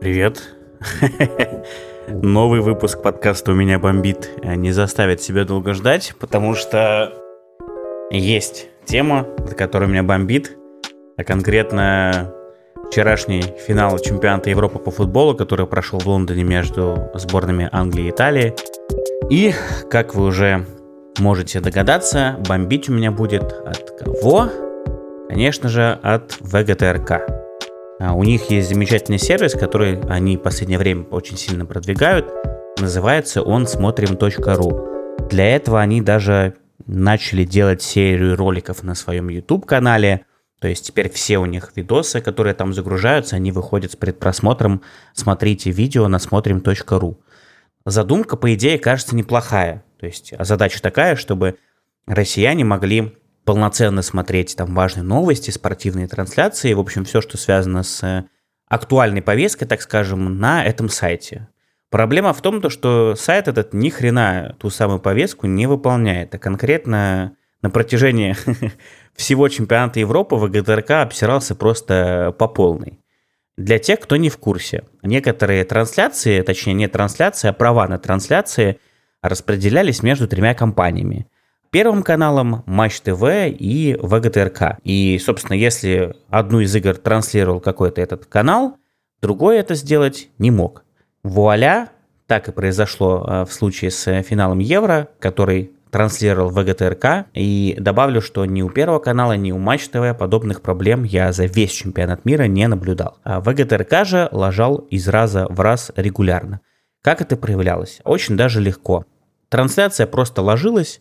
Привет. Новый выпуск подкаста «У меня бомбит» не заставит себя долго ждать, потому что есть тема, за которую меня бомбит, а конкретно вчерашний финал чемпионата Европы по футболу, который прошел в Лондоне между сборными Англии и Италии. И, как вы уже можете догадаться, бомбить у меня будет от кого? Конечно же, от ВГТРК. А, у них есть замечательный сервис, который они в последнее время очень сильно продвигают. Называется он смотрим.ру. Для этого они даже начали делать серию роликов на своем YouTube-канале. То есть теперь все у них видосы, которые там загружаются, они выходят с предпросмотром «Смотрите видео на смотрим.ру». Задумка, по идее, кажется неплохая. То есть задача такая, чтобы россияне могли полноценно смотреть там важные новости, спортивные трансляции, в общем, все, что связано с э, актуальной повесткой, так скажем, на этом сайте. Проблема в том, что сайт этот ни хрена ту самую повестку не выполняет, а конкретно на протяжении всего чемпионата Европы ВГТРК обсирался просто по полной. Для тех, кто не в курсе, некоторые трансляции, точнее не трансляции, а права на трансляции распределялись между тремя компаниями – Первым каналом Матч ТВ и ВГТРК. И, собственно, если одну из игр транслировал какой-то этот канал, другой это сделать не мог. Вуаля, так и произошло э, в случае с финалом Евро, который транслировал ВГТРК. И добавлю, что ни у Первого канала, ни у Матч ТВ подобных проблем я за весь чемпионат мира не наблюдал. А ВГТРК же лажал из раза в раз регулярно. Как это проявлялось? Очень даже легко. Трансляция просто ложилась,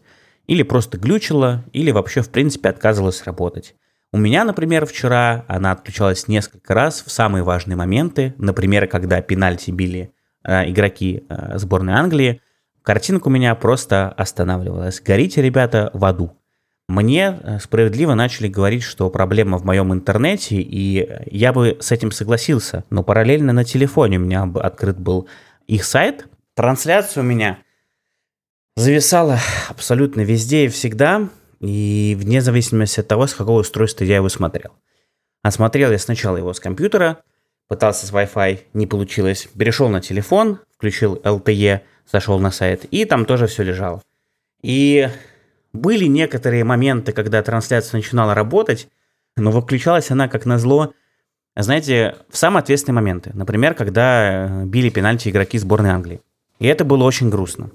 или просто глючила, или вообще в принципе отказывалась работать. У меня, например, вчера она отключалась несколько раз в самые важные моменты, например, когда пенальти били э, игроки э, сборной Англии, картинка у меня просто останавливалась. Горите, ребята, в аду. Мне э, справедливо начали говорить, что проблема в моем интернете, и я бы с этим согласился, но параллельно на телефоне у меня открыт был их сайт. Трансляция у меня зависала абсолютно везде и всегда, и вне зависимости от того, с какого устройства я его смотрел. А смотрел я сначала его с компьютера, пытался с Wi-Fi, не получилось, перешел на телефон, включил LTE, зашел на сайт, и там тоже все лежало. И были некоторые моменты, когда трансляция начинала работать, но выключалась она, как назло, знаете, в самые ответственные моменты. Например, когда били пенальти игроки сборной Англии. И это было очень грустно.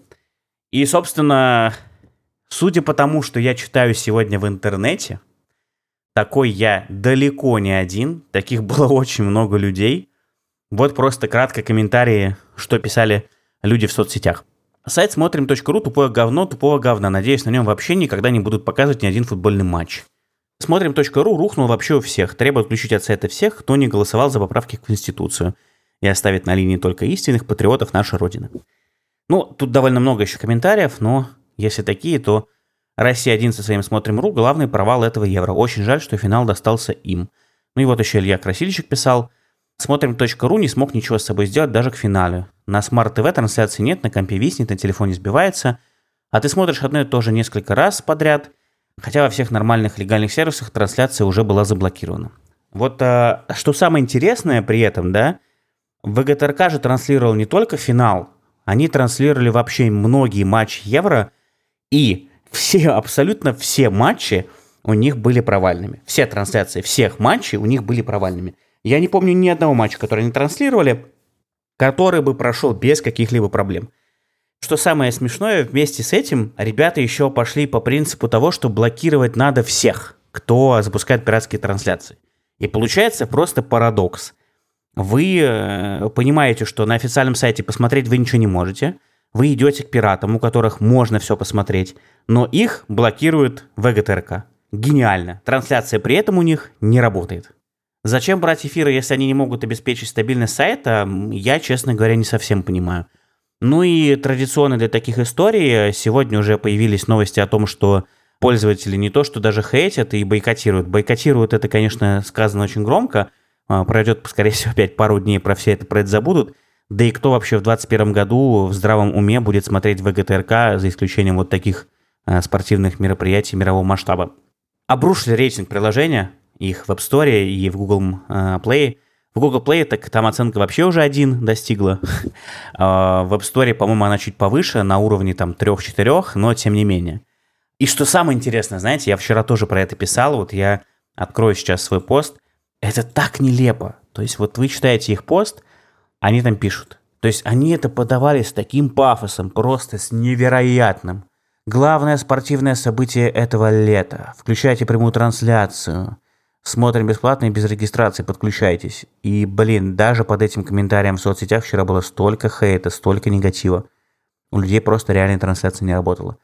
И, собственно, судя по тому, что я читаю сегодня в интернете, такой я далеко не один, таких было очень много людей. Вот просто кратко комментарии, что писали люди в соцсетях. Сайт смотрим.ру тупое говно тупого говна. Надеюсь, на нем вообще никогда не будут показывать ни один футбольный матч. Смотрим.ру рухнул вообще у всех. Требует включить от сайта всех, кто не голосовал за поправки в Конституцию и оставить на линии только истинных патриотов нашей Родины. Ну, тут довольно много еще комментариев, но если такие, то Россия один со своим смотрим.ру главный провал этого евро. Очень жаль, что финал достался им. Ну и вот еще Илья Красильщик писал, смотрим.ру не смог ничего с собой сделать даже к финалу. На TV трансляции нет, на компе виснет, на телефоне сбивается, а ты смотришь одно и то же несколько раз подряд, хотя во всех нормальных легальных сервисах трансляция уже была заблокирована. Вот а, что самое интересное при этом, да, ВГТРК же транслировал не только финал, они транслировали вообще многие матчи Евро, и все, абсолютно все матчи у них были провальными. Все трансляции всех матчей у них были провальными. Я не помню ни одного матча, который они транслировали, который бы прошел без каких-либо проблем. Что самое смешное, вместе с этим ребята еще пошли по принципу того, что блокировать надо всех, кто запускает пиратские трансляции. И получается просто парадокс – вы э, понимаете, что на официальном сайте посмотреть вы ничего не можете, вы идете к пиратам, у которых можно все посмотреть, но их блокирует ВГТРК. Гениально. Трансляция при этом у них не работает. Зачем брать эфиры, если они не могут обеспечить стабильность сайта, я, честно говоря, не совсем понимаю. Ну и традиционно для таких историй сегодня уже появились новости о том, что пользователи не то, что даже хейтят и бойкотируют. Бойкотируют это, конечно, сказано очень громко – пройдет, скорее всего, опять пару дней, про все это про это забудут. Да и кто вообще в 2021 году в здравом уме будет смотреть ВГТРК, за исключением вот таких а, спортивных мероприятий мирового масштаба. Обрушили рейтинг приложения, их в App Store и в Google а, Play В Google Play так там оценка вообще уже один достигла. А, в App Store, по-моему, она чуть повыше, на уровне там 3-4, но тем не менее. И что самое интересное, знаете, я вчера тоже про это писал, вот я открою сейчас свой пост. Это так нелепо. То есть вот вы читаете их пост, они там пишут. То есть они это подавали с таким пафосом, просто с невероятным. Главное спортивное событие этого лета. Включайте прямую трансляцию. Смотрим бесплатно и без регистрации, подключайтесь. И, блин, даже под этим комментарием в соцсетях вчера было столько хейта, столько негатива. У людей просто реальная трансляция не работала.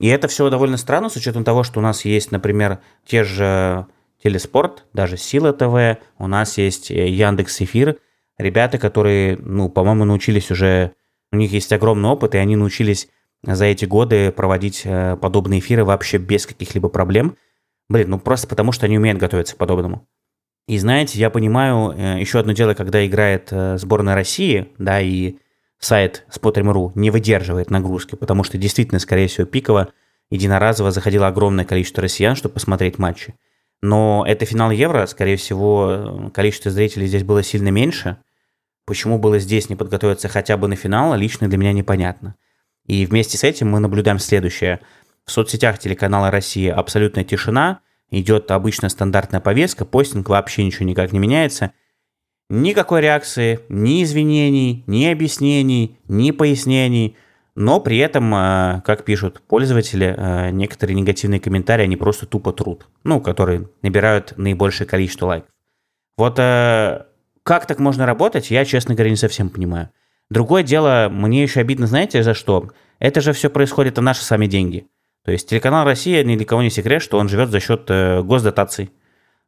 И это все довольно странно, с учетом того, что у нас есть, например, те же Телеспорт, даже Сила ТВ, у нас есть э, Яндекс Эфир. Ребята, которые, ну, по-моему, научились уже, у них есть огромный опыт, и они научились за эти годы проводить э, подобные эфиры вообще без каких-либо проблем. Блин, ну просто потому, что они умеют готовиться к подобному. И знаете, я понимаю, э, еще одно дело, когда играет сборная России, да, и сайт Spotrim.ru не выдерживает нагрузки, потому что действительно, скорее всего, пиково, единоразово заходило огромное количество россиян, чтобы посмотреть матчи. Но это финал Евро, скорее всего, количество зрителей здесь было сильно меньше. Почему было здесь не подготовиться хотя бы на финал, лично для меня непонятно. И вместе с этим мы наблюдаем следующее. В соцсетях телеканала России абсолютная тишина, идет обычно стандартная повестка, постинг вообще ничего никак не меняется. Никакой реакции, ни извинений, ни объяснений, ни пояснений. Но при этом, э, как пишут пользователи, э, некоторые негативные комментарии, они просто тупо труд, ну, которые набирают наибольшее количество лайков. Вот э, как так можно работать, я, честно говоря, не совсем понимаю. Другое дело, мне еще обидно, знаете, за что? Это же все происходит на наши сами деньги. То есть телеканал «Россия» ни для кого не секрет, что он живет за счет госдотаций.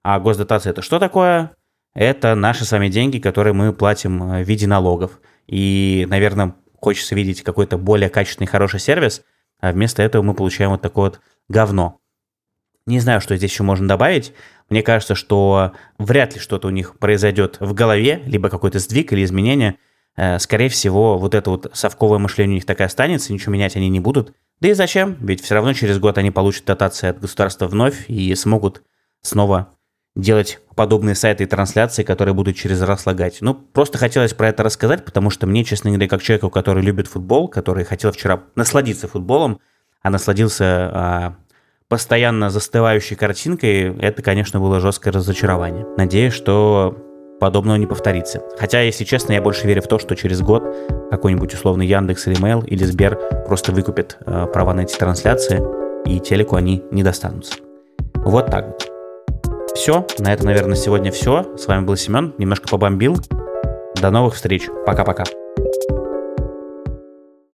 А госдотация это что такое? Это наши сами деньги, которые мы платим в виде налогов. И, наверное, хочется видеть какой-то более качественный, хороший сервис, а вместо этого мы получаем вот такое вот говно. Не знаю, что здесь еще можно добавить. Мне кажется, что вряд ли что-то у них произойдет в голове, либо какой-то сдвиг или изменение. Э, скорее всего, вот это вот совковое мышление у них так и останется, ничего менять они не будут. Да и зачем? Ведь все равно через год они получат дотации от государства вновь и смогут снова делать подобные сайты и трансляции, которые будут через раз лагать. Ну, просто хотелось про это рассказать, потому что мне, честно говоря, как человеку, который любит футбол, который хотел вчера насладиться футболом, а насладился а, постоянно застывающей картинкой, это, конечно, было жесткое разочарование. Надеюсь, что подобного не повторится. Хотя, если честно, я больше верю в то, что через год какой-нибудь условный Яндекс или Mail или Сбер просто выкупят э, права на эти трансляции, и телеку они не достанутся. Вот так вот. Все, на это, наверное, сегодня все. С вами был Семен, немножко побомбил. До новых встреч. Пока-пока.